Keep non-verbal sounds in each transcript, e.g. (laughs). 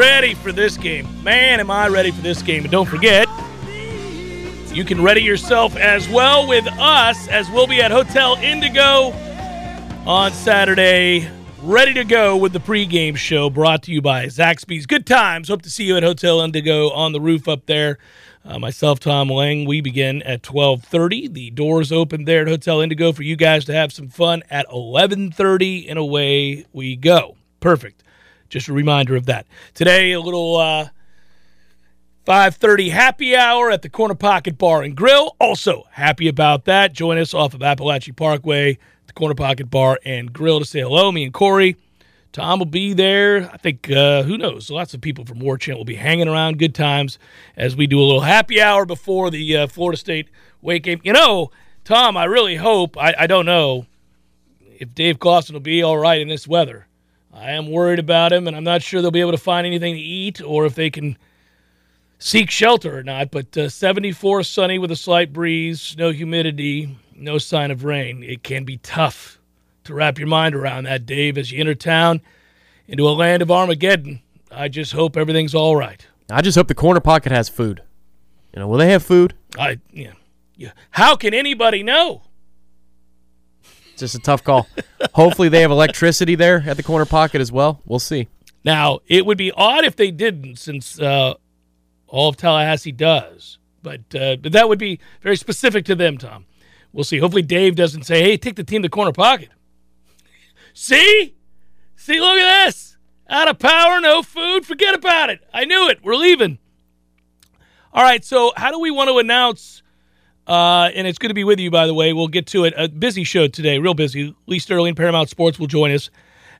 Ready for this game. Man, am I ready for this game. And don't forget, you can ready yourself as well with us as we'll be at Hotel Indigo on Saturday. Ready to go with the pregame show brought to you by Zaxby's. Good times. Hope to see you at Hotel Indigo on the roof up there. Uh, myself, Tom Lang. We begin at 12:30. The doors open there at Hotel Indigo for you guys to have some fun at 11:30, and away we go. Perfect. Just a reminder of that. Today, a little uh, 5:30 happy hour at the Corner Pocket Bar and Grill. Also happy about that. Join us off of Apalachee Parkway, the Corner Pocket Bar and Grill to say hello. Me and Corey. Tom will be there. I think, uh, who knows? Lots of people from War Chant will be hanging around. Good times as we do a little happy hour before the uh, Florida State Wake game. You know, Tom, I really hope, I, I don't know if Dave Clawson will be all right in this weather. I am worried about him, and I'm not sure they'll be able to find anything to eat or if they can seek shelter or not. But uh, 74 sunny with a slight breeze, no humidity, no sign of rain. It can be tough to wrap your mind around that, Dave, as you enter town into a land of Armageddon. I just hope everything's all right. I just hope the corner pocket has food. You know, will they have food? I yeah. yeah. How can anybody know? Just a tough call. Hopefully they have electricity there at the corner pocket as well. We'll see. Now, it would be odd if they didn't, since uh, all of Tallahassee does. But uh, but that would be very specific to them, Tom. We'll see. Hopefully, Dave doesn't say, "Hey, take the team to the corner pocket." see, see, look at this. Out of power, no food. Forget about it. I knew it. We're leaving. All right. So, how do we want to announce? Uh, and it's good to be with you, by the way. We'll get to it. A busy show today, real busy. Lee Sterling, Paramount Sports, will join us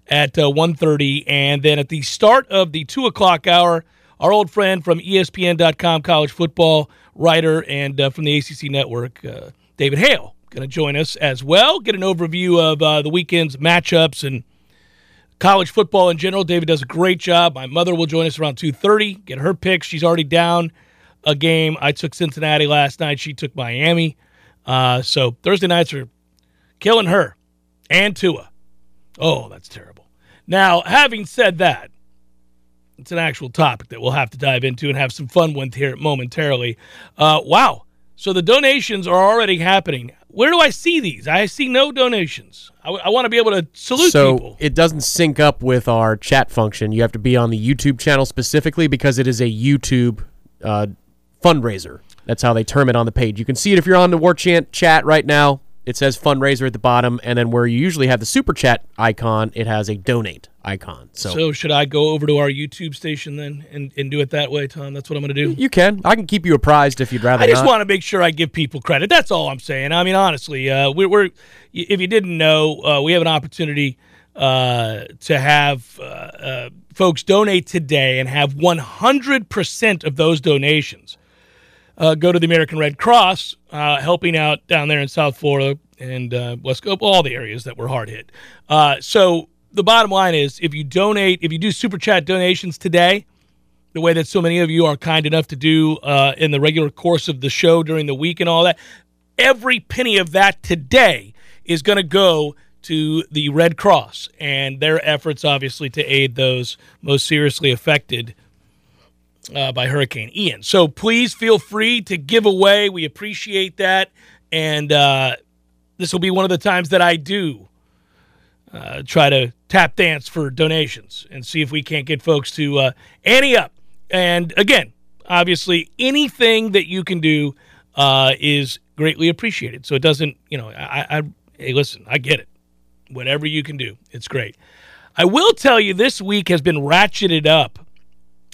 at uh, 1.30. And then at the start of the 2 o'clock hour, our old friend from ESPN.com, college football writer, and uh, from the ACC network, uh, David Hale, going to join us as well. Get an overview of uh, the weekend's matchups and college football in general. David does a great job. My mother will join us around 2.30, get her picks. She's already down a game. I took Cincinnati last night. She took Miami. Uh, so Thursday nights are killing her and Tua. Oh, that's terrible. Now, having said that, it's an actual topic that we'll have to dive into and have some fun with here momentarily. Uh, wow. So the donations are already happening. Where do I see these? I see no donations. I, I want to be able to salute so people. it doesn't sync up with our chat function. You have to be on the YouTube channel specifically because it is a YouTube uh, fundraiser. That's how they term it on the page. You can see it if you're on the War Chant chat right now. It says fundraiser at the bottom, and then where you usually have the super chat icon, it has a donate icon. So, So should I go over to our YouTube station then and, and do it that way, Tom? That's what I'm going to do. you can. I can keep you apprised if you'd rather I just want to make sure I give people credit. That's all I'm saying. I mean, honestly, uh, we're, we're if you didn't know, uh, we have an opportunity uh, to have uh, uh, folks donate today and have 100% of those donations uh, go to the American Red Cross, uh, helping out down there in South Florida and uh, West Coast, all the areas that were hard hit. Uh, so the bottom line is, if you donate, if you do super chat donations today, the way that so many of you are kind enough to do uh, in the regular course of the show during the week and all that, every penny of that today is going to go to the Red Cross and their efforts, obviously, to aid those most seriously affected uh, by Hurricane Ian. So please feel free to give away. We appreciate that. And uh, this will be one of the times that I do uh, try to tap dance for donations and see if we can't get folks to uh, ante up. And again, obviously, anything that you can do uh, is greatly appreciated. So it doesn't, you know, I, I, hey, listen, I get it. Whatever you can do, it's great. I will tell you, this week has been ratcheted up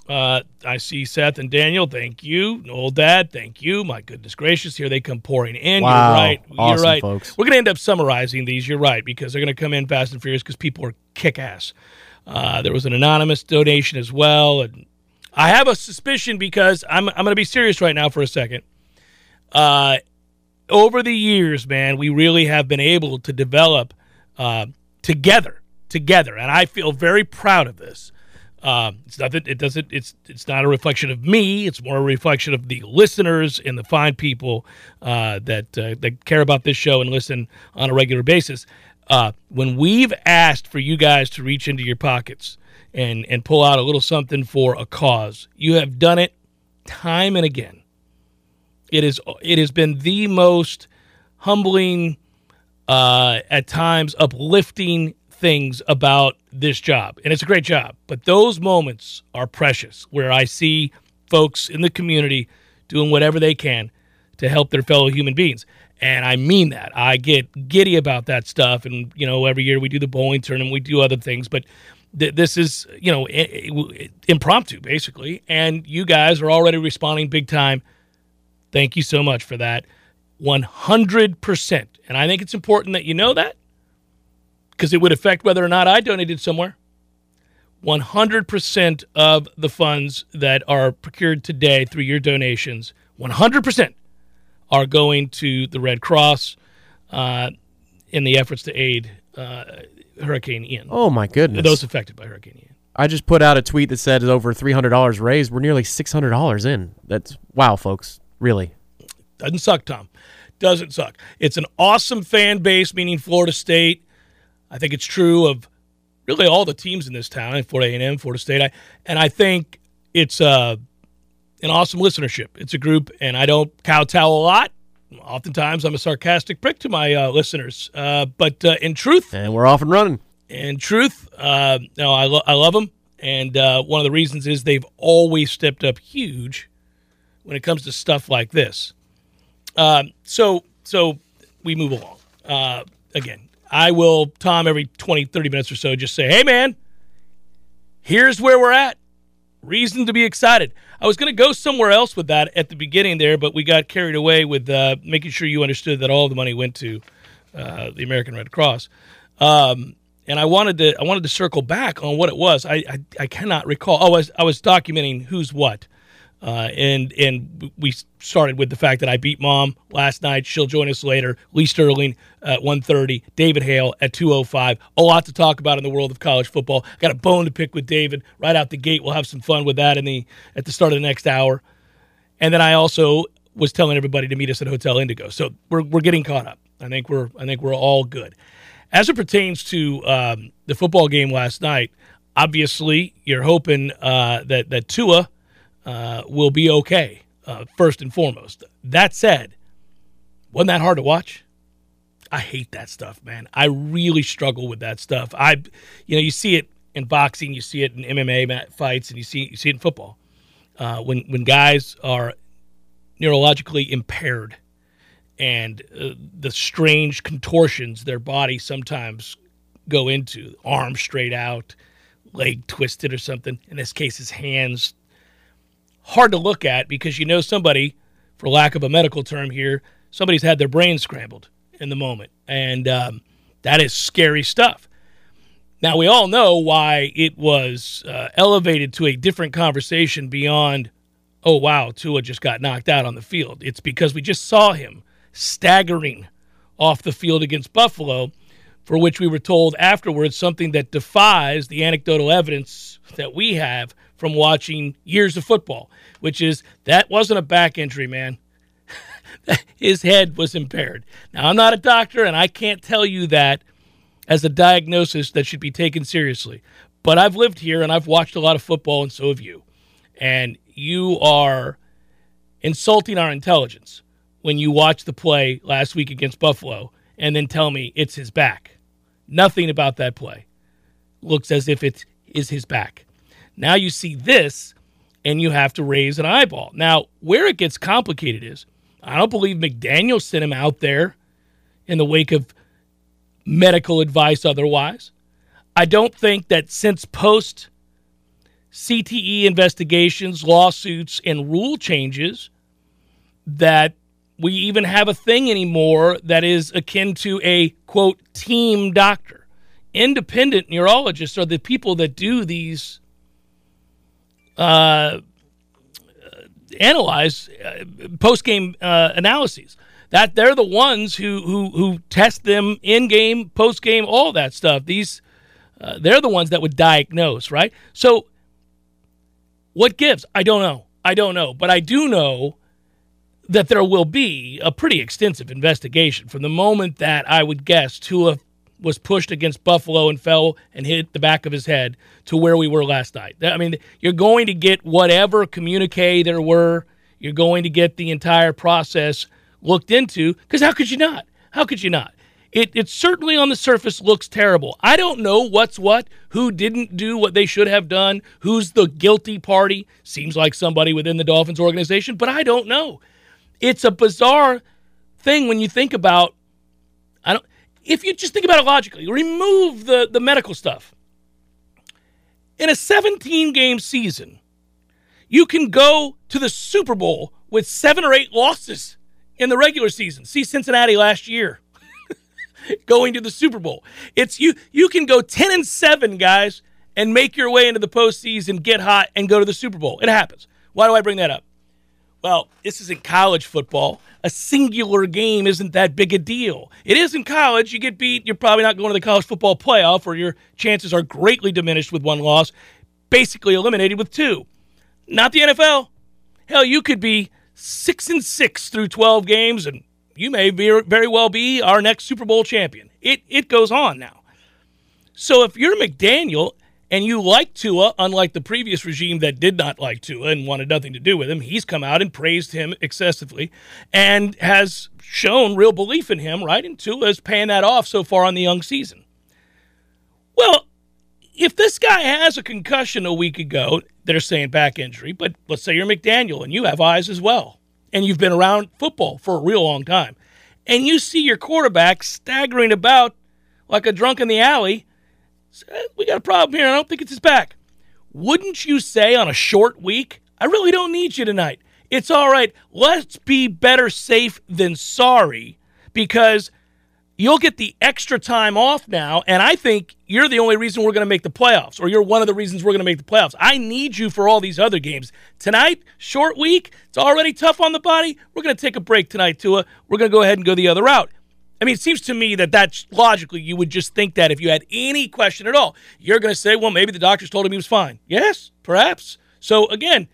uh, I see Seth and Daniel. Thank you. Old Dad, thank you. My goodness gracious, here they come pouring in. Wow. You're right. Awesome, You're right. folks. We're going to end up summarizing these. You're right because they're going to come in fast and furious because people are kick ass. Uh, there was an anonymous donation as well, and I have a suspicion because I'm I'm going to be serious right now for a second. Uh, over the years, man, we really have been able to develop uh, together, together, and I feel very proud of this. Um, it's nothing. It doesn't. It's it's not a reflection of me. It's more a reflection of the listeners and the fine people uh, that uh, that care about this show and listen on a regular basis. Uh, when we've asked for you guys to reach into your pockets and and pull out a little something for a cause, you have done it time and again. It is. It has been the most humbling, uh, at times uplifting things about this job. And it's a great job. But those moments are precious where I see folks in the community doing whatever they can to help their fellow human beings. And I mean that. I get giddy about that stuff. And, you know, every year we do the bowling tournament, we do other things. But th- this is, you know, impromptu, basically. And you guys are already responding big time. Thank you so much for that. 100%. And I think it's important that you know that because it would affect whether or not I donated somewhere. 100% of the funds that are procured today through your donations, 100% are going to the Red Cross uh, in the efforts to aid uh, Hurricane Ian. Oh my goodness! Those affected by Hurricane Ian. I just put out a tweet that said over three hundred dollars raised. We're nearly six hundred dollars in. That's wow, folks. Really. Doesn't suck, Tom. Doesn't suck. It's an awesome fan base, meaning Florida State. I think it's true of really all the teams in this town, Florida A&M, Florida State. I, and I think it's uh, an awesome listenership. It's a group, and I don't kowtow a lot. Oftentimes, I'm a sarcastic prick to my uh, listeners. Uh, but uh, in truth, And we're off and running. in truth, uh, no, I, lo- I love them. And uh, one of the reasons is they've always stepped up huge when it comes to stuff like this. Um, so, so we move along. Uh, again, I will, Tom, every 20, 30 minutes or so, just say, hey, man, here's where we're at. Reason to be excited. I was going to go somewhere else with that at the beginning there, but we got carried away with uh, making sure you understood that all the money went to uh, the American Red Cross. Um, and I wanted to I wanted to circle back on what it was. I I, I cannot recall. Oh, I was I was documenting who's what, uh, and and we started with the fact that I beat mom last night. She'll join us later. Lee Sterling at 1.30, David Hale at 2.05. A lot to talk about in the world of college football. Got a bone to pick with David right out the gate. We'll have some fun with that in the at the start of the next hour. And then I also was telling everybody to meet us at Hotel Indigo. So we're, we're getting caught up. I think we're I think we're all good. As it pertains to um, the football game last night, obviously you're hoping uh, that that Tua uh, will be okay uh, first and foremost. That said, wasn't that hard to watch? I hate that stuff, man. I really struggle with that stuff. I, you know, you see it in boxing, you see it in MMA fights, and you see you see it in football. Uh, when when guys are neurologically impaired and uh, the strange contortions their body sometimes go into arm straight out leg twisted or something in this case his hands hard to look at because you know somebody for lack of a medical term here somebody's had their brain scrambled in the moment and um, that is scary stuff now we all know why it was uh, elevated to a different conversation beyond oh wow, Tua just got knocked out on the field. It's because we just saw him staggering off the field against Buffalo, for which we were told afterwards something that defies the anecdotal evidence that we have from watching years of football, which is that wasn't a back injury, man. (laughs) his head was impaired. Now, I'm not a doctor, and I can't tell you that as a diagnosis that should be taken seriously. But I've lived here and I've watched a lot of football, and so have you. And you are insulting our intelligence when you watch the play last week against Buffalo and then tell me it's his back. Nothing about that play looks as if it is his back. Now you see this and you have to raise an eyeball. Now, where it gets complicated is I don't believe McDaniel sent him out there in the wake of medical advice otherwise. I don't think that since post CTE investigations, lawsuits, and rule changes, that we even have a thing anymore that is akin to a quote team doctor. Independent neurologists are the people that do these uh, analyze uh, post game uh, analyses. That they're the ones who who who test them in game, post game, all that stuff. These uh, they're the ones that would diagnose, right? So what gives? I don't know. I don't know, but I do know that there will be a pretty extensive investigation from the moment that I would guess Tua was pushed against Buffalo and fell and hit the back of his head to where we were last night. I mean, you're going to get whatever communique there were. You're going to get the entire process looked into because how could you not? How could you not? It, it certainly on the surface looks terrible. I don't know what's what, who didn't do what they should have done, who's the guilty party. Seems like somebody within the Dolphins organization, but I don't know. It's a bizarre thing when you think about if you just think about it logically, remove the, the medical stuff. In a 17 game season, you can go to the Super Bowl with seven or eight losses in the regular season. See Cincinnati last year (laughs) going to the Super Bowl. It's you you can go 10 and 7, guys, and make your way into the postseason, get hot, and go to the Super Bowl. It happens. Why do I bring that up? Well, this isn't college football. A singular game isn't that big a deal. It is in college. You get beat, you're probably not going to the college football playoff, or your chances are greatly diminished with one loss, basically eliminated with two. Not the NFL. Hell, you could be six and six through 12 games, and you may very well be our next Super Bowl champion. It, it goes on now. So if you're McDaniel and you like Tua, unlike the previous regime that did not like Tua and wanted nothing to do with him, he's come out and praised him excessively and has shown real belief in him, right? And Tua is paying that off so far on the young season. Well, if this guy has a concussion a week ago, they're saying back injury, but let's say you're McDaniel and you have eyes as well, and you've been around football for a real long time, and you see your quarterback staggering about like a drunk in the alley Eh, we got a problem here. I don't think it's his back. Wouldn't you say on a short week, I really don't need you tonight? It's all right. Let's be better safe than sorry because you'll get the extra time off now. And I think you're the only reason we're going to make the playoffs, or you're one of the reasons we're going to make the playoffs. I need you for all these other games. Tonight, short week, it's already tough on the body. We're going to take a break tonight, Tua. We're going to go ahead and go the other route. I mean, it seems to me that that's logically you would just think that if you had any question at all, you're going to say, well, maybe the doctors told him he was fine. Yes, perhaps. So again,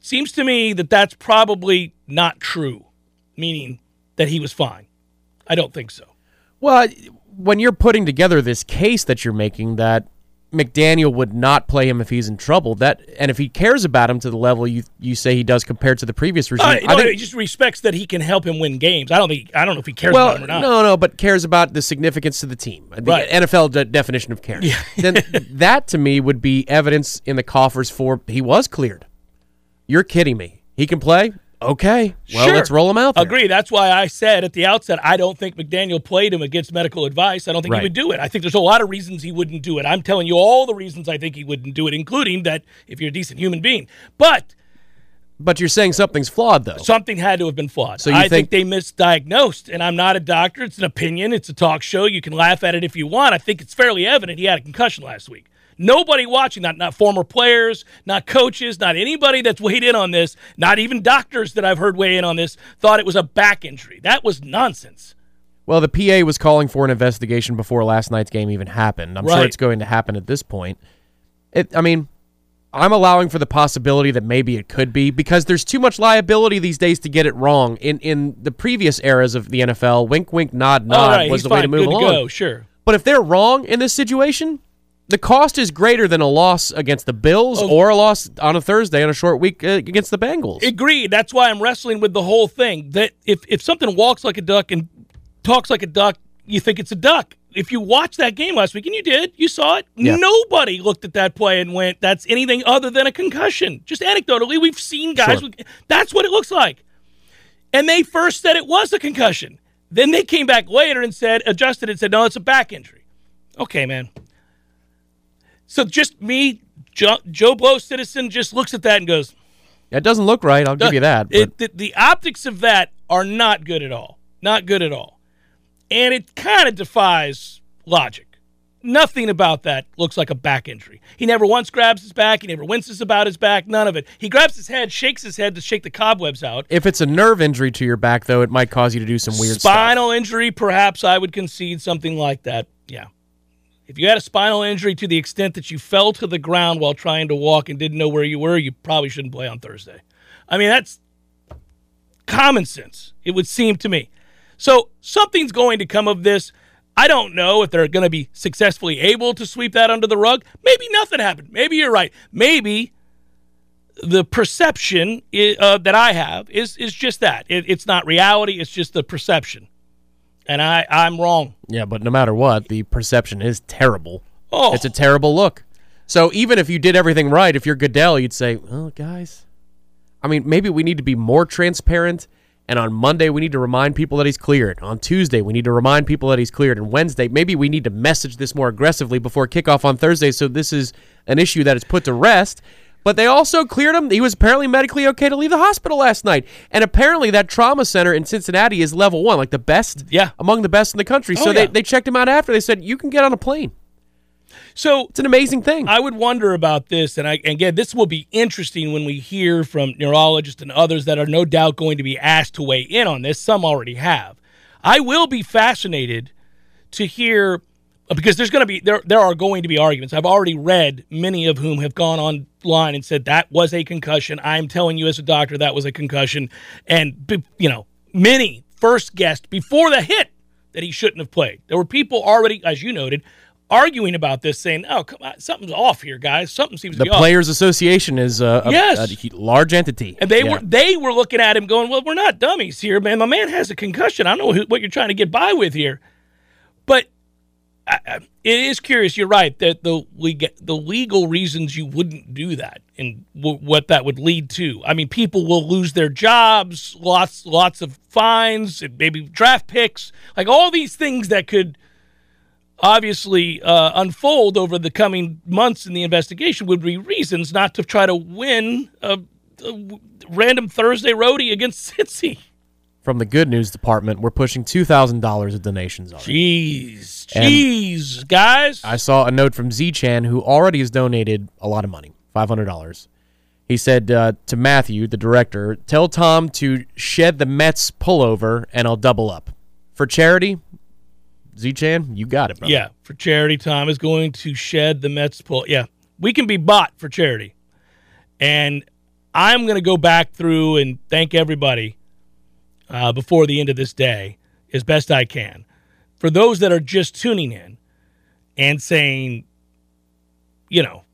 seems to me that that's probably not true, meaning that he was fine. I don't think so. Well, when you're putting together this case that you're making that McDaniel would not play him if he's in trouble. That and if he cares about him to the level you you say he does compared to the previous regime, uh, no, I think, he just respects that he can help him win games. I don't think I don't know if he cares well, about him or not. No, no, but cares about the significance to the team. The right. NFL de- definition of care. Yeah. then (laughs) that to me would be evidence in the coffers for he was cleared. You're kidding me. He can play. Okay. Well, sure. let's roll him out. There. Agree. That's why I said at the outset I don't think McDaniel played him against medical advice. I don't think right. he would do it. I think there's a lot of reasons he wouldn't do it. I'm telling you all the reasons I think he wouldn't do it, including that if you're a decent human being. But but you're saying something's flawed, though. Something had to have been flawed. So I think, think, they misdiagnosed, and I'm not a doctor. It's an opinion. It's a talk show. You can laugh at it if you want. I think it's fairly evident he had a concussion last week. Nobody watching that, not former players, not coaches, not anybody that's weighed in on this, not even doctors that I've heard weigh in on this, thought it was a back injury. That was nonsense. Well, the PA was calling for an investigation before last night's game even happened. I'm right. sure it's going to happen at this point. It, I mean, I'm allowing for the possibility that maybe it could be because there's too much liability these days to get it wrong. In in the previous eras of the NFL, wink, wink, nod, nod right, was the way to move along. go. Sure. But if they're wrong in this situation, the cost is greater than a loss against the Bills Oh. or a loss on a Thursday on a short week uh, against the Bengals. Agreed. That's why I'm wrestling with the whole thing. That if if something walks like a duck and talks like a duck, you think it's a duck. If you watched that game last week, and you did, you saw it. Yeah. Nobody looked at that play and went, "That's anything other than a concussion." Just anecdotally, we've seen guys. Sure. With, that's what it looks like. And they first said it was a concussion. Then they came back later and said, adjusted and said, "No, it's a back injury." Okay, man. So just me, Joe, Joe Blow citizen, just looks at that and goes, That doesn't look right. I'll give you that. it, the, the optics of that are not good at all. Not good at all. And it kind of defies logic. Nothing about that looks like a back injury. He never once grabs his back. He never winces about his back. None of it. He grabs his head, shakes his head to shake the cobwebs out. if it's a nerve injury to your back, though, it might cause you to do some weird stuff. spinal injury, perhaps I would concede something like that. Yeah. If you had a spinal injury to the extent that you fell to the ground while trying to walk and didn't know where you were, you probably shouldn't play on Thursday. I mean, that's common sense, it would seem to me. So something's going to come of this. I don't know if they're going to be successfully able to sweep that under the rug. Maybe nothing happened. Maybe you're right. Maybe the perception uh, that I have is is just that. It, it's not reality. It's just the perception, and I I'm wrong. Yeah, but no matter what, the perception is terrible. Oh, It's a terrible look. So even if you did everything right, if you're Goodell, you'd say, "Well, guys, I mean, maybe we need to be more transparent." And on Monday, we need to remind people that he's cleared. On Tuesday, we need to remind people that he's cleared. And Wednesday, maybe we need to message this more aggressively before kickoff on Thursday. So this is an issue that is put to rest. But they also cleared him. He was apparently medically okay to leave the hospital last night. And apparently, that trauma center in Cincinnati is level one, like the best, Yeah. among the best in the country. Oh, so yeah. they, they checked him out after. They said, You can get on a plane. so It's an amazing thing. I would wonder about this, and I and again, this will be interesting when we hear from neurologists and others that are no doubt going to be asked to weigh in on this. Some already have. I will be fascinated to hear because there's going to be there there are going to be arguments. I've already read many of whom have gone online and said that was a concussion. I'm telling you as a doctor that was a concussion, and you know many first guessed before the hit that he shouldn't have played. There were people already, as you noted. Arguing about this, saying, "Oh, come on, something's off here, guys. Something seems the to be off." Players Association is a, a, Yes. a large entity. And they Yeah. were they were looking at him, going, "Well, we're not dummies here, man. My man has a concussion. I don't know who, what you're trying to get by with here." But I, it is curious. You're right that the get the legal reasons you wouldn't do that, and w- what that would lead to. I mean, people will lose their jobs, lots lots of fines, and maybe draft picks, like all these things that could obviously uh, unfold over the coming months in the investigation would be reasons not to try to win a, a random Thursday roadie against (laughs) Cincy. From the good news department, we're pushing two thousand dollars of donations already. Jeez, jeez, guys. I saw a note from Z Chan, who already has donated a lot of money, five hundred dollars. He said uh, to Matthew, the director, "Tell Tom to shed the Mets pullover, and I'll double up for charity." Z Chan, you got it, bro. yeah, for charity, Tom is going to shed the Mets pull. Yeah, we can be bought for charity, and I'm going to go back through and thank everybody uh, before the end of this day as best I can. For those that are just tuning in and saying, you know,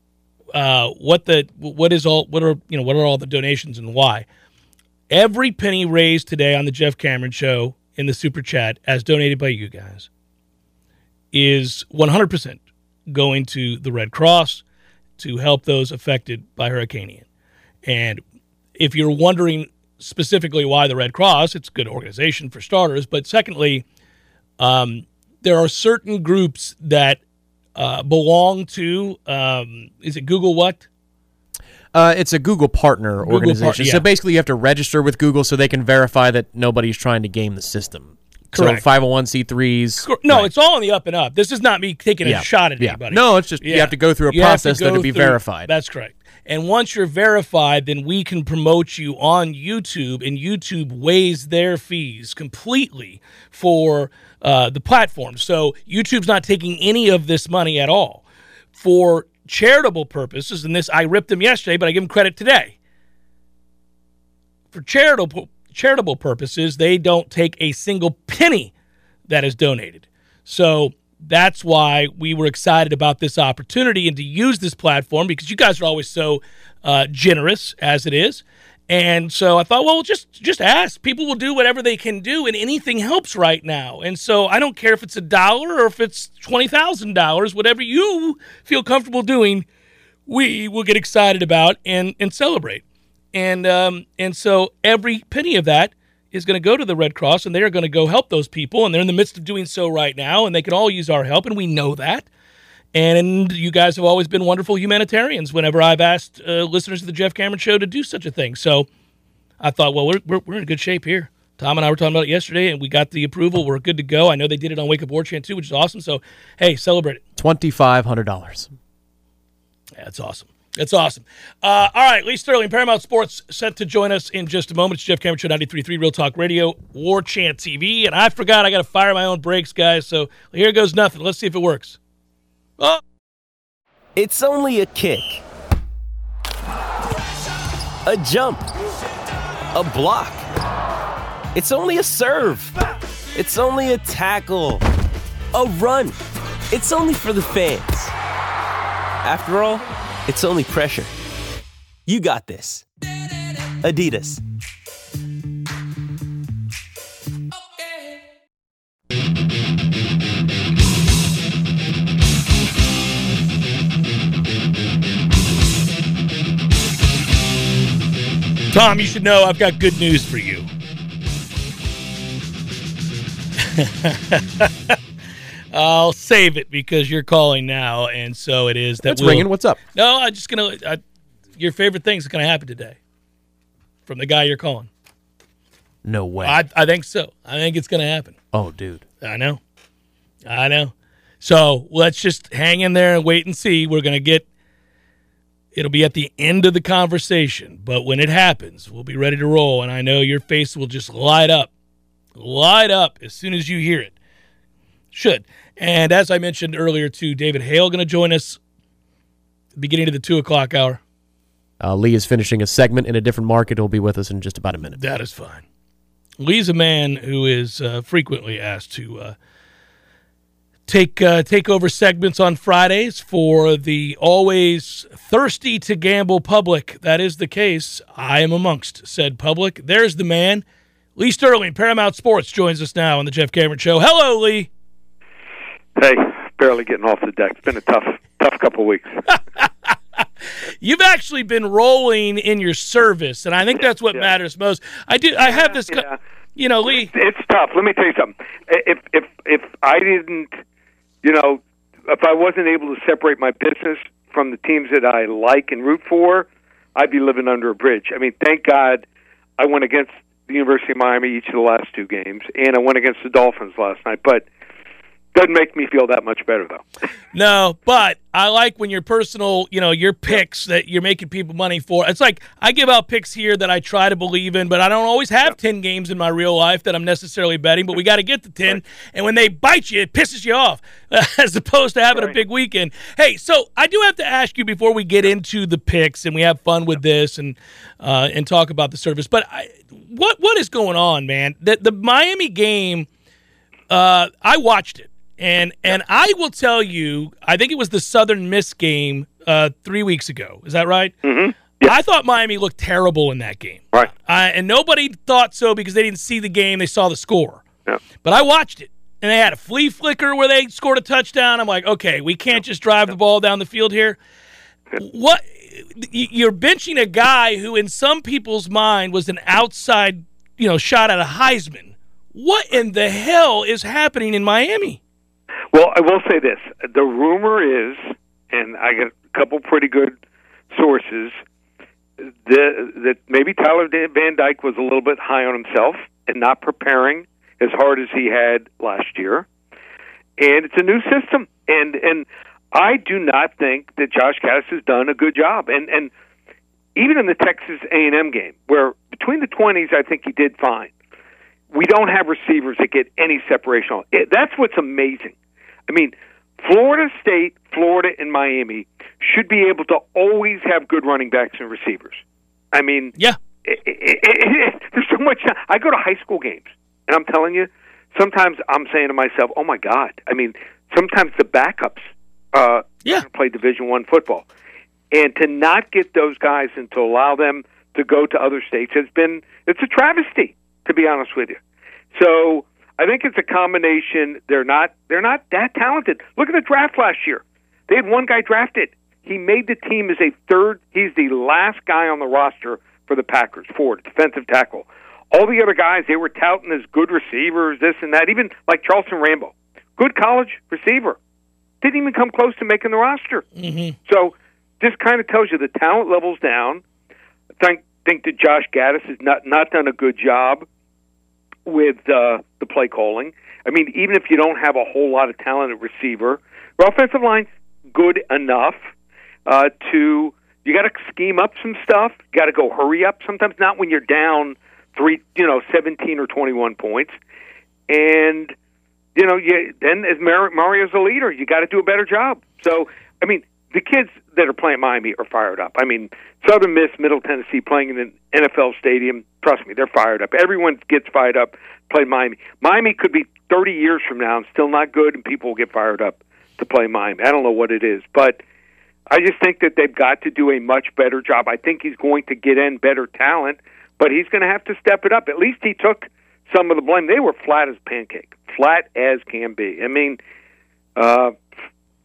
uh, what the what is all what are you know what are all the donations and why? Every penny raised today on the Jeff Cameron Show in the super chat, as donated by you guys, is 100% going to the Red Cross to help those affected by Hurricane Ian. And if you're wondering specifically why the Red Cross, it's a good organization for starters. But secondly, um, there are certain groups that uh, belong to, um, is it Google what? Uh, it's a Google partner Google organization. part- yeah. So basically, you have to register with Google so they can verify that nobody's trying to game the system. Correct. So 501c3s. No, right. it's all on the up and up. This is not me taking Yeah. a shot at Yeah. anybody. No, it's just you have to go through a You process that go to be verified. That's correct. And once you're verified, then we can promote you on YouTube, and YouTube weighs their fees completely for uh, the platform. So YouTube's not taking any of this money at all. For charitable purposes, and this I ripped them yesterday, but I give them credit today. For charitable charitable purposes, they don't take a single penny that is donated. So that's why we were excited about this opportunity and to use this platform because you guys are always so uh, generous as it is. And so I thought, well, just just ask. People will do whatever they can do, and anything helps right now. And so I don't care if it's a dollar or if it's twenty thousand dollars, whatever you feel comfortable doing, we will get excited about and and celebrate. And um, and so every penny of that is going to go to the Red Cross, and they are going to go help those people, and they're in the midst of doing so right now, and they can all use our help, and we know that. And you guys have always been wonderful humanitarians whenever I've asked uh, listeners of the Jeff Cameron Show to do such a thing. So I thought, well, we're, we're, we're in good shape here. Tom and I were talking about it yesterday, and we got the approval. We're good to go. I know they did it on Wake Up War Chant too, which is awesome. So, hey, celebrate it. $2,500. Yeah, that's awesome. That's awesome. Uh, all right, Lee Sterling, Paramount Sports, set to join us in just a moment. It's Jeff Cameron Show, 93.3 Real Talk Radio, War Chant TV. And I forgot I got to fire my own breaks, guys. So here goes nothing. Let's see if it works. Oh. It's only a kick, a jump, a block. It's only a serve. It's only a tackle, a run. It's only for the fans. After all, it's only pressure. You got this. Adidas. Tom, you should know I've got good news for you. (laughs) I'll save it because you're calling now, and so it is that That's we'll- ringing. What's up? No, I'm just gonna. I, your favorite thing's gonna happen today, from the guy you're calling. No way. I, I think so. I think it's gonna happen. oh, dude. I know. I know. So let's just hang in there and wait and see. We're gonna get. It'll be at the end of the conversation, but when it happens, we'll be ready to roll. And I know your face will just light up, light up as soon as you hear it. Should. And as I mentioned earlier, too, David Hale going to join us beginning of the two o'clock hour. Uh, Lee is finishing a segment in a different market. He'll be with us in just about a minute. That is fine. Lee's a man who is uh, frequently asked to uh, take uh, take over segments on Fridays for the always thirsty to gamble public. That is the case. I am amongst said public. There's the man. Lee Sterling, Paramount Sports, joins us now on the Jeff Cameron Show. Hello, Lee. Hey, barely getting off the deck. It's been a tough, tough couple weeks. (laughs) You've actually been rolling in your service, and I think that's what Yeah. matters most. I do. I have this. Yeah. You know, Lee. It's tough. Let me tell you something. If if if I didn't, you know, if I wasn't able to separate my business from the teams that I like and root for, I'd be living under a bridge. I mean, thank God I went against the University of Miami each of the last two games, and I went against the Dolphins last night. But doesn't make me feel that much better, though. (laughs) No, but I like when your personal, you know, your picks that you're making people money for. It's like I give out picks here that I try to believe in, but I don't always have 10 games in my real life that I'm necessarily betting, but we got to get the 10. And when they bite you, it pisses you off (laughs) as opposed to having a big weekend. Hey, so I do have to ask you before we get into the picks and we have fun with this and uh, and talk about the service, but I, what what is going on, man? The, the Miami game, uh, I watched it. And and I will tell you, I think it was the Southern Miss game uh, three weeks ago. Is that right? Mm-hmm. I thought Miami looked terrible in that game. Right. Uh, and nobody thought so because they didn't see the game; they saw the score. Yeah. But I watched it, and they had a flea flicker where they scored a touchdown. I'm like, okay, we can't just drive the ball down the field here. What? You're benching a guy who, in some people's mind, was an outside, you know, shot at a Heisman. What in the hell is happening in Miami? Well, I will say this: the rumor is, and I got a couple pretty good sources, that that maybe Tyler Van Dyke was a little bit high on himself and not preparing as hard as he had last year. And it's a new system, and and I do not think that Josh Gaddis has done a good job. And and even in the Texas A and M game, where between the twenties, I think he did fine. We don't have receivers that get any separation. It, that's what's amazing. I mean, Florida State, Florida, and Miami should be able to always have good running backs and receivers. I mean, Yeah. it, it, it, there's so much. I go to high school games, and I'm telling you, sometimes I'm saying to myself, "Oh my God!" I mean, sometimes the backups uh, Yeah. play Division One football, and to not get those guys and to allow them to go to other states has been it's a travesty, to be honest with you. So I think it's a combination. They're not they're not that talented. Look at the draft last year. They had one guy drafted. He made the team as a third. He's the last guy on the roster for the Packers, Ford, defensive tackle. All the other guys they were touting as good receivers, this and that. Even like Charleston Rambo, good college receiver, didn't even come close to making the roster. Mm-hmm. So this kind of tells you the talent level's down. I think think that Josh Gaddis has not not done a good job with uh, the play calling. I mean, even if you don't have a whole lot of talent at receiver, your offensive line's good enough uh, to you got to scheme up some stuff. You got to go hurry up. Sometimes not when you're down three, you know, seventeen or twenty-one points, and you know, you, then as Mar- Mario's a leader, you got to do a better job. So, I mean, the kids that are playing Miami are fired up. I mean, Southern Miss, Middle Tennessee, playing in an NFL stadium. Trust me, they're fired up. Everyone gets fired up. To play Miami. Miami could be 30 years from now and still not good, and people will get fired up to play Miami. I don't know what it is, but I just think that they've got to do a much better job. I think he's going to get in better talent, but he's going to have to step it up. At least he took some of the blame. They were flat as pancake, flat as can be. I mean, uh,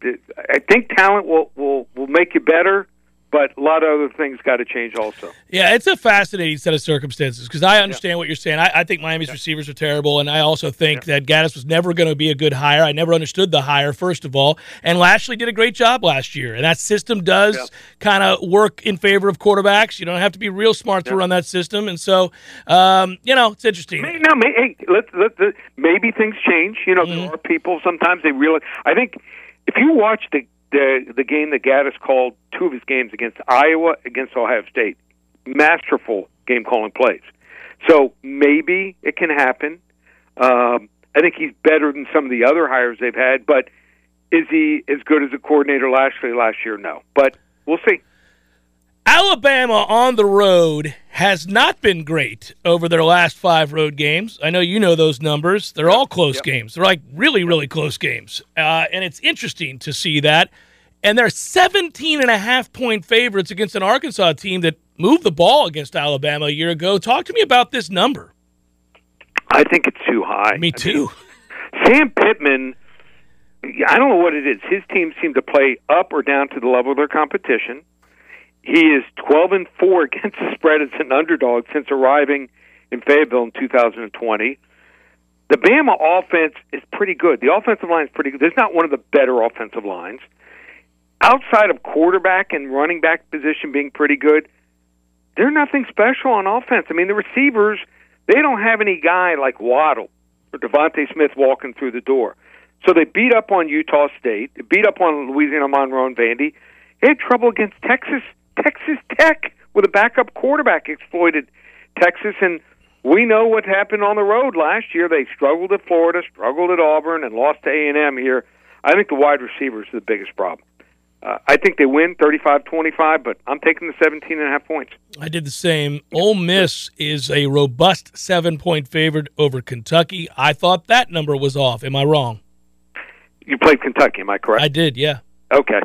I think talent will will will make you better, but a lot of other things got to change also. Yeah, it's a fascinating set of circumstances because I understand what you're saying. I, I think Miami's receivers are terrible, and I also think that Gaddis was never going to be a good hire. I never understood the hire, first of all. And Lashlee did a great job last year, and that system does Yeah. kind of work in favor of quarterbacks. You don't have to be real smart to run that system, and so um, you know it's interesting. May, no, may, hey, let, let, let, maybe things change. You know, there are people sometimes they realize. I think if you watch the the the game that Gaddis called two of his games against Iowa against Ohio State, masterful game calling plays. So maybe it can happen. Um, I think he's better than some of the other hires they've had, but is he as good as a coordinator Lashlee last year? No, but we'll see. Alabama on the road has not been great over their last five road games. I know you know those numbers. They're all close games. They're like really, really close games. Uh, and it's interesting to see that. And they're 17 and a half point favorites against an Arkansas team that moved the ball against Alabama a year ago. Talk to me about this number. I think it's too high. Me I too. Sam Pittman, I don't know what it is. His team seem to play up or down to the level of their competition. He is 12 and 4 (laughs) against the spread as an underdog since arriving in Fayetteville in 2020. The Bama offense is pretty good. The offensive line is pretty good. There's not one of the better offensive lines. Outside of quarterback and running back position being pretty good, they're nothing special on offense. I mean, the receivers, they don't have any guy like Waddle or DeVonta Smith walking through the door. So they beat up on Utah State, they beat up on Louisiana Monroe and Vandy. They had trouble against Texas. Texas Tech with a backup quarterback exploited Texas, and we know what happened on the road last year. They struggled at Florida, struggled at Auburn, and lost to A and M here. I think the wide receivers are the biggest problem. Uh, I think they win 35-25, but I'm taking the 17 and a half points. I did the same. Ole Miss is a robust seven point favorite over Kentucky. I thought that number was off. Am I wrong? You played Kentucky, am I correct? I did, yeah. Okay.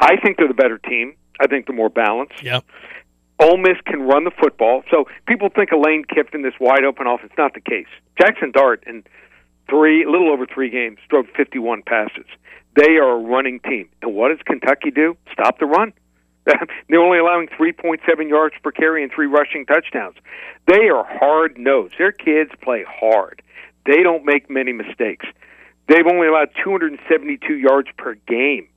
I think they're the better team. I think they're more balanced. Yeah. Ole Miss can run the football. So people think of Lane Kiffin, this wide open offense. Not the case. Jackson Dart in three, a little over three games, drove 51 passes. They are a running team. And what does Kentucky do? Stop the run. (laughs) They're only allowing 3.7 yards per carry and three rushing touchdowns. They are hard nosed. Their kids play hard. They don't make many mistakes. They've only allowed 272 yards per game.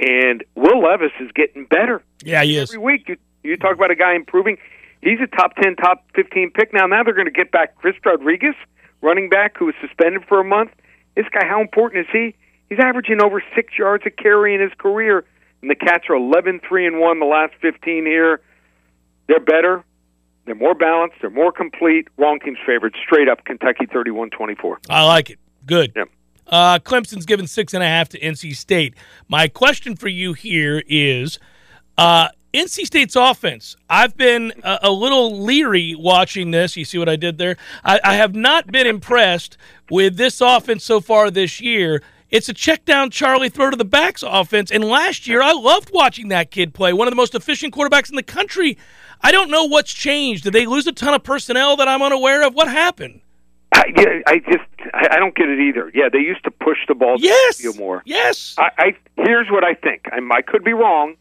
And Will Levis is getting better Yeah, he is. every week. You you talk about a guy improving. He's a top ten, top fifteen pick now. Now they're going to get back Chris Rodriguez, running back who was suspended for a month. This guy, how important is he? He's averaging over six yards a carry in his career. And the Cats are eleven three and one the last fifteen here. They're better. They're more balanced. They're more complete. Wrong team's favorite. Straight up Kentucky 31-24. I like it. Good. Yep. Uh, Clemson's given six and a half to NC State. My question for you here is uh, NC State's offense. I've been a, a, little leery watching this. You see what I did there? I, I have not been impressed with this offense so far this year. It's a check down Charlie throw to the backs offense. And last year, I loved watching that kid play. One of the most efficient quarterbacks in the country. I don't know what's changed. Did they lose a ton of personnel that I'm unaware of? What happened? I, yeah, I just I, I don't get it either. Yeah, they used to push the ball yes, more. Yes. I, I here's what I think. I, I could be wrong.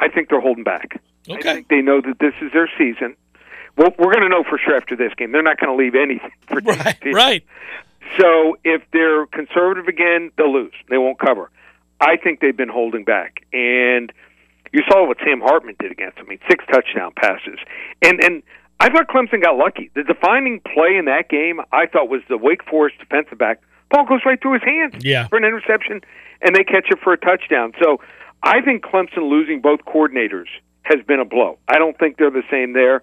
I think they're holding back. Okay. I think they know that this is their season. Well, we're going to know for sure after this game. They're not going to leave anything (laughs) for right. Right. So if they're conservative again, they'll lose. They won't cover. I think they've been holding back, and you saw what Sam Hartman did against them. I mean, six touchdown passes, and and I thought Clemson got lucky. The defining play in that game, I thought, was the Wake Forest defensive back. Ball goes right through his hands yeah. for an interception, and they catch it for a touchdown. So I think Clemson losing both coordinators has been a blow. I don't think they're the same there.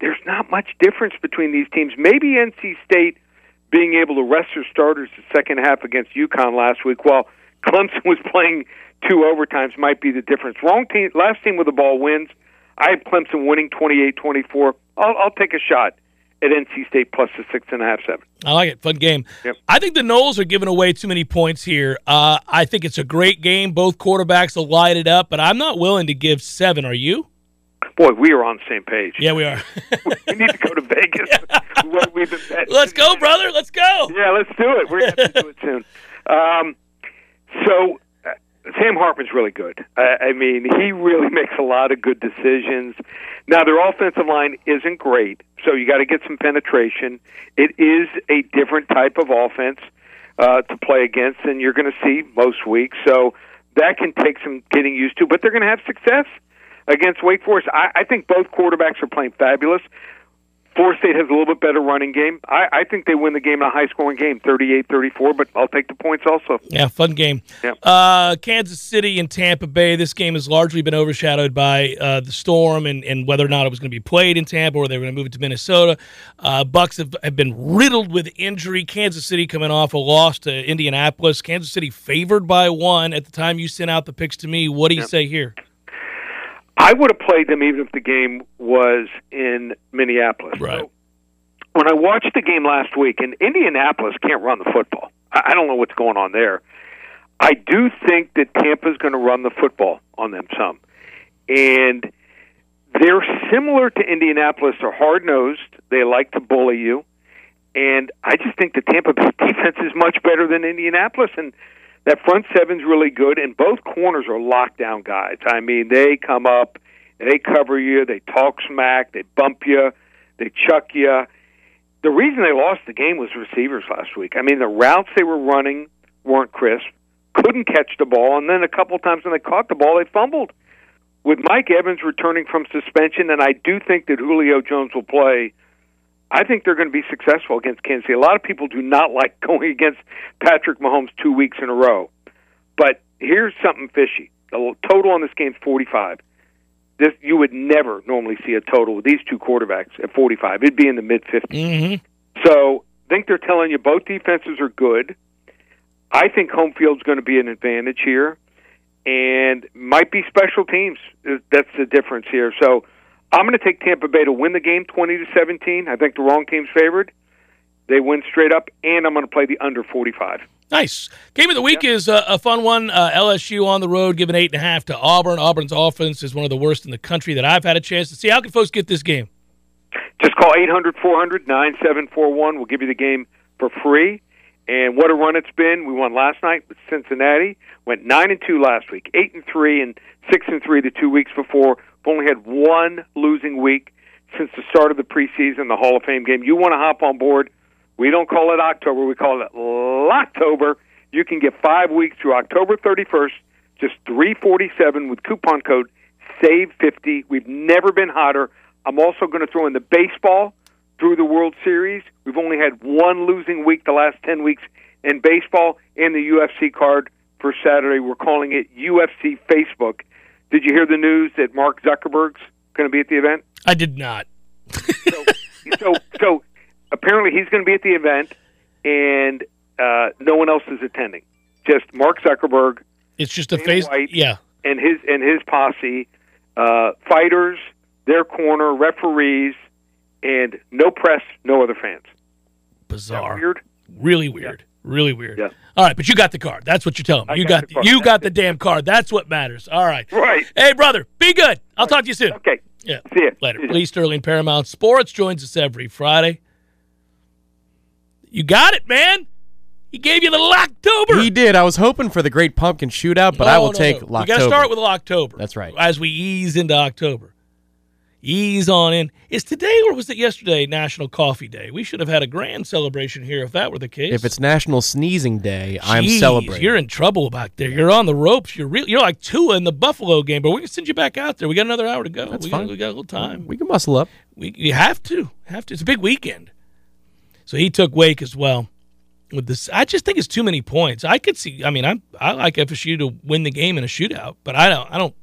There's not much difference between these teams. Maybe NC State being able to rest their starters the second half against UConn last week, while (laughs) Clemson was playing two overtimes, might be the difference. Wrong team, last team with the ball wins. I have Clemson winning 28-24. I'll, I'll take a shot at NC State plus the six and a half, seven. I like it. Fun game. Yep. I think the Noles are giving away too many points here. Uh, I think it's a great game. Both quarterbacks will light it up, but I'm not willing to give seven. Are you? Boy, we are on the same page. Yeah, we are. (laughs) we need to go to Vegas. (laughs) (laughs) Been let's go, brother. Let's go. Yeah, let's do it. We're going to do it soon. Um, so Sam Hartman's really good. I, I mean, he really (laughs) makes a lot of good decisions. Now, their offensive line isn't great, so you got to get some penetration. It is a different type of offense uh, to play against than you're going to see most weeks. So that can take some getting used to, but they're going to have success against Wake Forest. I, I think both quarterbacks are playing fabulous. Florida State has a little bit better running game. I, I think they win the game in a high scoring game, 38 34, but I'll take the points also. Yeah, fun game. Yeah. Uh, Kansas City and Tampa Bay. This game has largely been overshadowed by uh, the storm and, and whether or not it was going to be played in Tampa or they were going to move it to Minnesota. Uh, Bucs have, have been riddled with injury. Kansas City coming off a loss to Indianapolis. Kansas City favored by one at the time you sent out the picks to me. What do you say here? I would have played them even if the game was in Minneapolis. Right. So when I watched the game last week, and Indianapolis can't run the football. I don't know what's going on there. I do think that Tampa's going to run the football on them some. And they're similar to Indianapolis. They're hard nosed. They like to bully you. And I just think the Tampa Bay (laughs) defense is much better than Indianapolis. And that front seven's really good, and both corners are lockdown guys. I mean, they come up, they cover you, they talk smack, they bump you, they chuck you. The reason they lost the game was receivers last week. I mean, the routes they were running weren't crisp, couldn't catch the ball, and then a couple times when they caught the ball, they fumbled. With Mike Evans returning from suspension, and I do think that Julio Jones will play I think they're going to be successful against Kansas City. A lot of people do not (laughs) like going against Patrick Mahomes two weeks in a row. But here's something fishy. The total on this game is 45. This you would never normally see a total with these two quarterbacks at 45. It'd be in the mid 50s. Mm-hmm. So, I think they're telling you both defenses are good. I think home field's going to be an advantage here and might be special teams. That's the difference here. So, I'm going to take Tampa Bay to win the game 20 to 17. I think the wrong team's favored. They win straight up, and I'm going to play the under 45. Nice. Game of the week yeah. is a, a, fun one. Uh, LSU on the road, giving eight and a half to Auburn. Auburn's offense is one of the worst in the country that I've had a chance to see. How can folks get this game? Just call 800 400 9741. We'll give you the game for free. And what a run it's been. We won last night with Cincinnati. Went 9 and 2 last week, 8 and 3, and 6 and 3 the two weeks before. We've only had one losing week since the start of the preseason, the Hall of Fame game. You want to hop on board? We don't call it October, we call it Locktober. You can get five weeks through October 31st, just 347 with coupon code SAVE50. We've never been hotter. I'm also going to throw in the baseball through the World Series. We've only had one losing week the last 10 weeks in baseball and the UFC card for Saturday. We're calling it UFC Facebook. Did you hear the news that Mark Zuckerberg's going to be at the event? I did not. so, so, so apparently he's going to be at the event, and uh, no one else is attending. Just Mark Zuckerberg It's just a Dana face. White. Yeah. and his and his posse, uh, fighters, their corner, referees, and no press, no other fans. Bizarre. weird? Really weird. Really weird. Yeah. All right, but you got the card. That's what you're telling me. I you got got, the card. you That's got the damn card. That's what matters. All right. Right. Hey, brother, be good. I'll talk to you soon. Okay. Yeah. See you. Later. See ya. Lee Sterling, Paramount Sports, joins us every Friday. You got it, man. He gave you the Locktober. He did. I was hoping for the Great Pumpkin Shootout, but I will no, take no. Locktober. We got to start with October. That's right. As we ease into October. Ease on in. Is today or was it yesterday National Coffee Day? We should have had a grand celebration here if that were the case. If it's National Sneezing Day, I'm celebrating. You're in trouble back there. You're on the ropes. You're real. You're like Tua in the Buffalo game, but we can send you back out there. We got another hour to go. That's we fine. Got, we got a little time. we can muscle up. We you have to have to. It's a big weekend. So he took Wake as well. With this, I just think it's too many points. I could see. I mean, I'm I like FSU to win the game in a shootout, but I don't. I don't.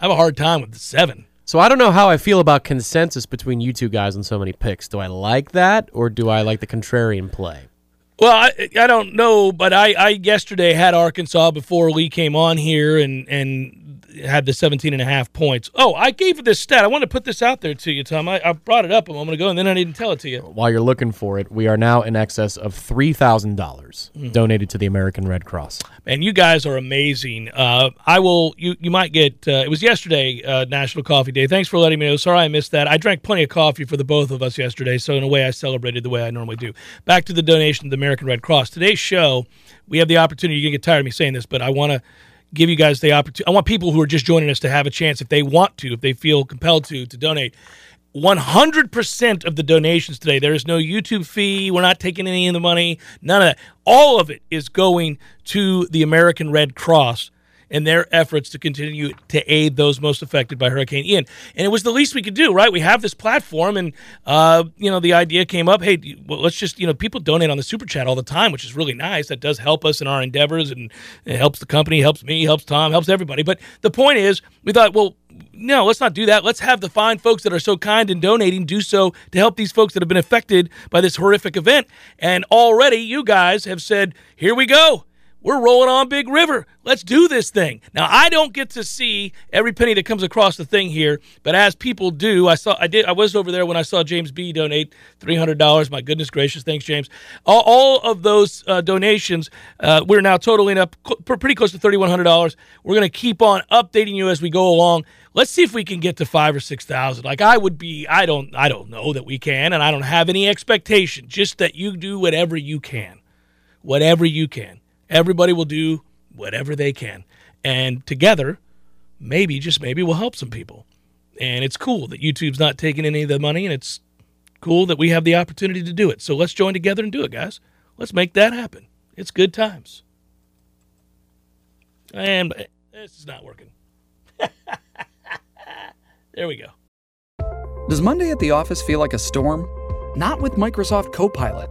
I have a hard time with the seven. So I don't know how I feel about consensus between you two guys on so many picks. Do I like that, or do I like the contrarian play? Well, I, I don't know, but I, I yesterday had Arkansas before Lee came on here and and had the 17 and a half points. Oh, I gave you this stat. I want to put this out there to you, Tom. I, I brought it up a moment ago, and then I didn't tell it to you. While you're looking for it, we are now in excess of three thousand dollars Hmm. donated to the American Red Cross. And you guys are amazing. Uh, I will. You you might get. Uh, it was yesterday, uh, National Coffee Day. Thanks for letting me know. Sorry I missed that. I drank plenty of coffee for the both of us yesterday, so in a way I celebrated the way I normally do. Back to the donation to the American Red Cross. Today's show, we have the opportunity. You're gonna get tired of me saying this, but I want to give you guys the opportunity. I want people who are just joining us to have a chance, if they want to, if they feel compelled to, to donate. 100% of the donations today. There is no YouTube fee. We're not taking any of the money. None of that. All of it is going to the American Red Cross in their efforts to continue to aid those most affected by Hurricane Ian. And it was the least we could do, right? We have this platform, and uh, you know the idea came up. Hey, well, let's just you know people donate on the super chat all the time, which is really nice. That does help us in our endeavors, and it helps the company, helps me, helps Tom, helps everybody. But the point is, we thought, well, no, let's not do that. Let's have the fine folks that are so kind in donating do so to help these folks that have been affected by this horrific event. And already you guys have said, here we go. We're rolling on Big River. Let's do this thing. Now I don't get to see every penny that comes across the thing here, but as people do, I saw I did I was over there when I saw James B donate three hundred dollars. My goodness gracious, thanks James. All, all of those uh, donations, uh, we're now totaling up cl- pretty close to thirty one hundred dollars. We're going to keep on updating you as we go along. Let's see if we can get to five or six thousand. Like I would be, I don't, I don't know that we can, and I don't have any expectation. Just that you do whatever you can, whatever you can. Everybody will do whatever they can. And together, maybe, just maybe, we'll help some people. And it's cool that YouTube's not taking any of the money, and it's cool that we have the opportunity to do it. So let's join together and do it, guys. Let's make that happen. It's good times. And this is not working. (laughs) there we go. Does Monday at the office feel like a storm? Not with Microsoft Copilot.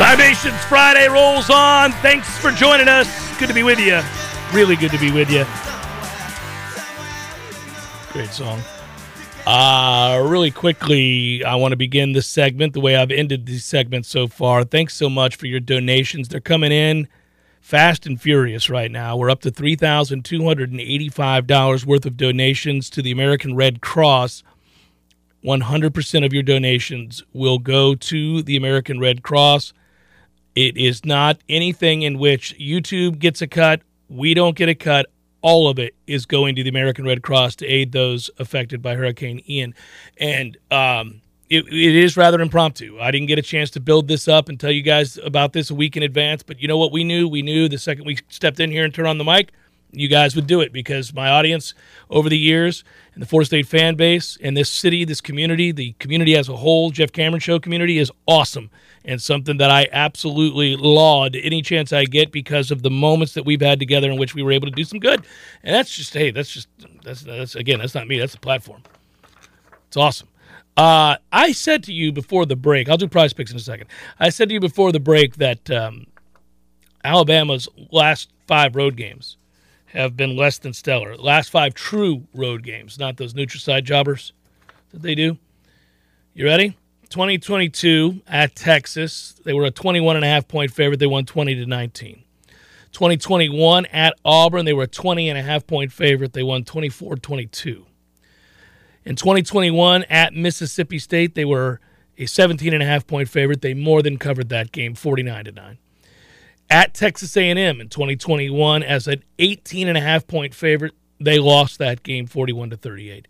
Libations Friday rolls on. Thanks for joining us. Good to be with you. Really good to be with you. Great song. Uh, really quickly, I want to begin this segment the way I've ended these segments so far. Thanks so much for your donations. They're coming in fast and furious right now. We're up to $3,285 worth of donations to the American Red Cross. 100% of your donations will go to the American Red Cross. It is not anything in which YouTube gets a cut, we don't get a cut. All of it is going to the American Red Cross to aid those affected by Hurricane Ian. And um, it, it is rather impromptu. I didn't get a chance to build this up and tell you guys about this a week in advance. But you know what we knew? We knew the second we stepped in here and turned on the mic, you guys would do it because my audience over the years and the Florida State fan base and this city, this community, the community as a whole, Jeff Cameron Show community is awesome and something that I absolutely laud any chance I get because of the moments that we've had together in which we were able to do some good. And that's just hey, that's just that's that's again, that's not me, that's the platform. It's awesome. Uh, I said to you before the break, I'll do prize picks in a second. I said to you before the break that um, Alabama's last five road games have been less than stellar. Last five true road games, not those Nutricide jobbers that they do. You ready? 2022 at Texas, they were a 21 and a half point favorite. They won 20 to 19. 2021 at Auburn, they were a 20 and a half point favorite. They won 24 22. In 2021 at Mississippi State, they were a 17 and a half point favorite. They more than covered that game, 49 to 9. At Texas A&M in 2021 as an 18 and a half point favorite, they lost that game 41 to 38.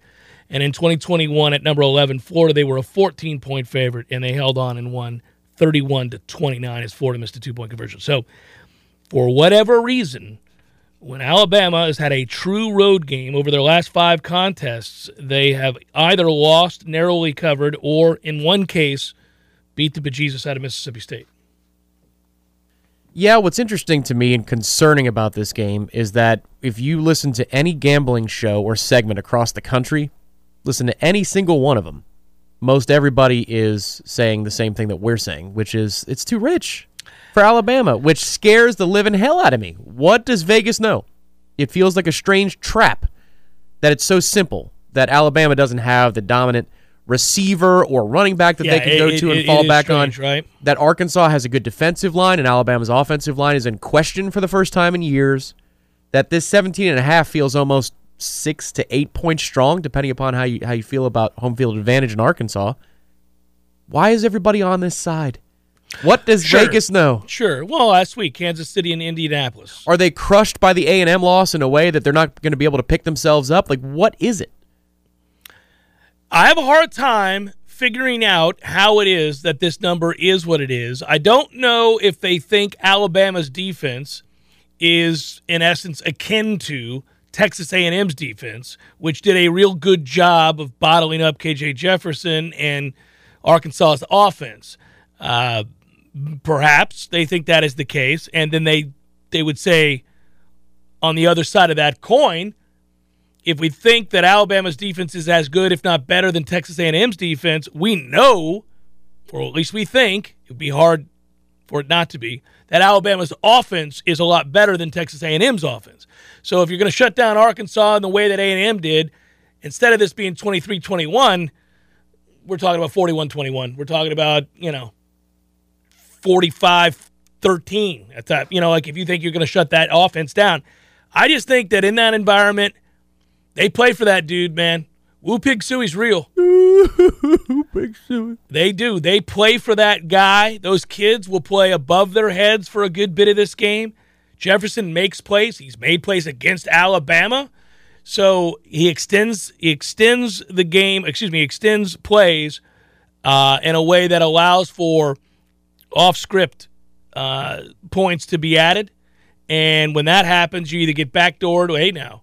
And in 2021 at number 11 Florida, they were a 14 point favorite and they held on and won 31 to 29 as Florida missed a two point conversion. So, for whatever reason, when Alabama has had a true road game over their last five contests, they have either lost, narrowly covered, or in one case, beat the bejesus out of Mississippi State. Yeah, what's interesting to me and concerning about this game is that if you listen to any gambling show or segment across the country, listen to any single one of them, most everybody is saying the same thing that we're saying, which is it's too rich for Alabama, which scares the living hell out of me. What does Vegas know? It feels like a strange trap that it's so simple that Alabama doesn't have the dominant receiver or running back that Yeah, they can go it- to and it- fall it is back strange, on. right? That Arkansas has a good defensive line and Alabama's offensive line is in question for the first time in years. That this 17 and a half feels almost 6 to 8 points strong depending upon how you how you feel about home field advantage in Arkansas. Why is everybody on this side? What does Sure. Vegas know? Sure. Well, last week, Kansas City and Indianapolis. Are they crushed by the A&M loss in a way that they're not going to be able to pick themselves up? Like what is it? I have a hard time figuring out how it is that this number is what it is. I don't know if they think Alabama's defense is in essence akin to Texas A&M's defense, which did a real good job of bottling up KJ Jefferson and Arkansas's offense. Uh, perhaps they think that is the case, and then they they would say on the other side of that coin, if we think that Alabama's defense is as good, if not better, than Texas A&M's defense, we know, or at least we think, it would be hard for it not to be, that Alabama's offense is a lot better than Texas A&M's offense. So if you're going to shut down Arkansas in the way that A&M did, instead of this being 23-21, we're talking about 41-21. We're talking about, you know, 45-13 at that. You know, like if you think you're going to shut that offense down. I just think that in that environment, they play for that dude, man. Woo Pig Sooie's real. (laughs) Big Sooie. They do. They play for that guy. Those kids will play above their heads for a good bit of this game. Jefferson makes plays. He's made plays against Alabama. So he extends he extends the game, excuse me, extends plays uh, in a way that allows for off script uh, points to be added. And when that happens, you either get backdoored or hey now.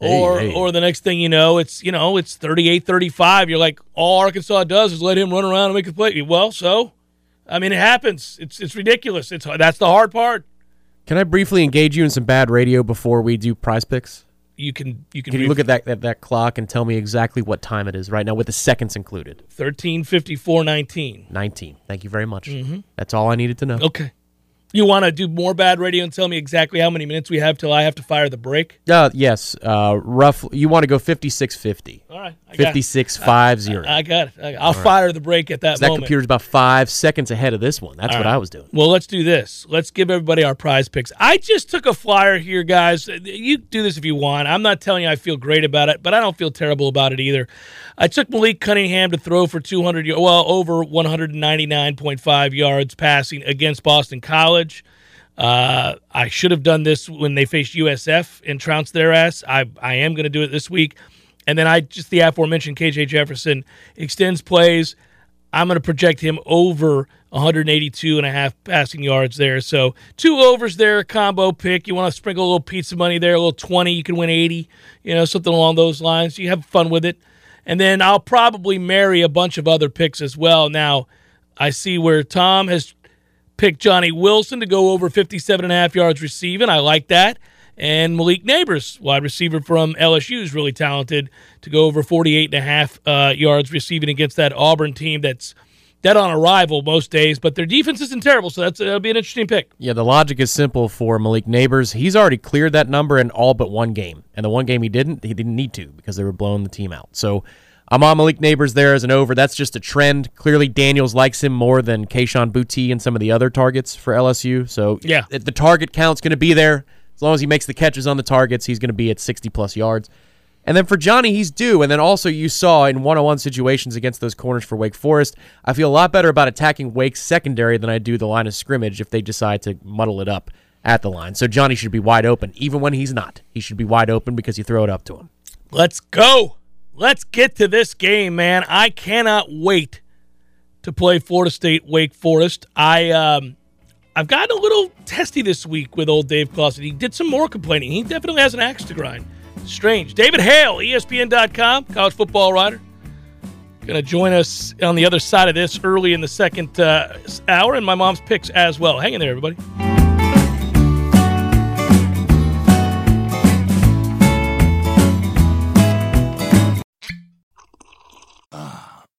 Or hey. or the next thing you know, it's you know, it's 38-35. You're like, all Arkansas does is let him run around and make a play. Well, so I mean it happens. It's it's ridiculous. It's that's the hard part. Can I briefly engage you in some bad radio before we do prize picks? You can you can, Can you look at that, that that clock and tell me exactly what time it is right now with the seconds included? 13 54 19. 19. Thank you very much. Mm-hmm. That's all I needed to know. Okay. You want to do more bad radio and tell me exactly how many minutes we have till I have to fire the break? Uh, yes, uh, roughly. You want to go 5650. All right. I got it. 5650. I got it. I- I'll fire the break at that that moment. computer's about five seconds ahead of this one. That's what right. I was doing. Well, let's do this. Let's give everybody our prize picks. I just took a flyer here, guys. You do this if you want. I'm not telling you I feel great about it, but I don't feel terrible about it either. I took Malik Cunningham to throw for 200, y- well, over 199.5 yards passing against Boston College. Uh, I should have done this when they faced USF and trounced their ass. I, I am going to do it this week. And then I just the aforementioned KJ Jefferson extends plays. I'm going to project him over 182 and a half passing yards there. So two overs there, combo pick. You want to sprinkle a little pizza money there, a little 20, you can win 80, you know, something along those lines. You have fun with it. And then I'll probably marry a bunch of other picks as well. Now, I see where Tom has picked Johnny Wilson to go over 57 and a half yards receiving. I like that. And Malik Nabers, wide receiver from LSU, is really talented to go over 48 and a half uh, yards receiving against that Auburn team that's dead on arrival most days, but their defense isn't terrible, so that's that'll be an interesting pick. Yeah, the logic is simple for Malik Nabers. He's already cleared that number in all but one game, and the one game he didn't, he didn't need to because they were blowing the team out. So I'm on Malik Nabers there as an over. That's just a trend. Clearly, Daniels likes him more than Kayshon Boutte and some of the other targets for LSU. So yeah, the target count's going to be there. As long as he makes the catches on the targets, he's going to be at 60 plus yards. And then for Johnny, he's due. And then also, you saw in one on one situations against those corners for Wake Forest, I feel a lot better about attacking Wake's secondary than I do the line of scrimmage if they decide to muddle it up at the line. So Johnny should be wide open, even when he's not. He should be wide open because you throw it up to him. Let's go. Let's get to this game, man. I cannot wait to play Florida State Wake Forest. I um, I've gotten a little testy this week with old Dave Clawson. He did some more complaining. He definitely has an axe to grind. Strange. David Hale, ESPN.com, college football writer. Going to join us on the other side of this early in the second uh, hour, and my mom's picks as well. Hang in there, everybody.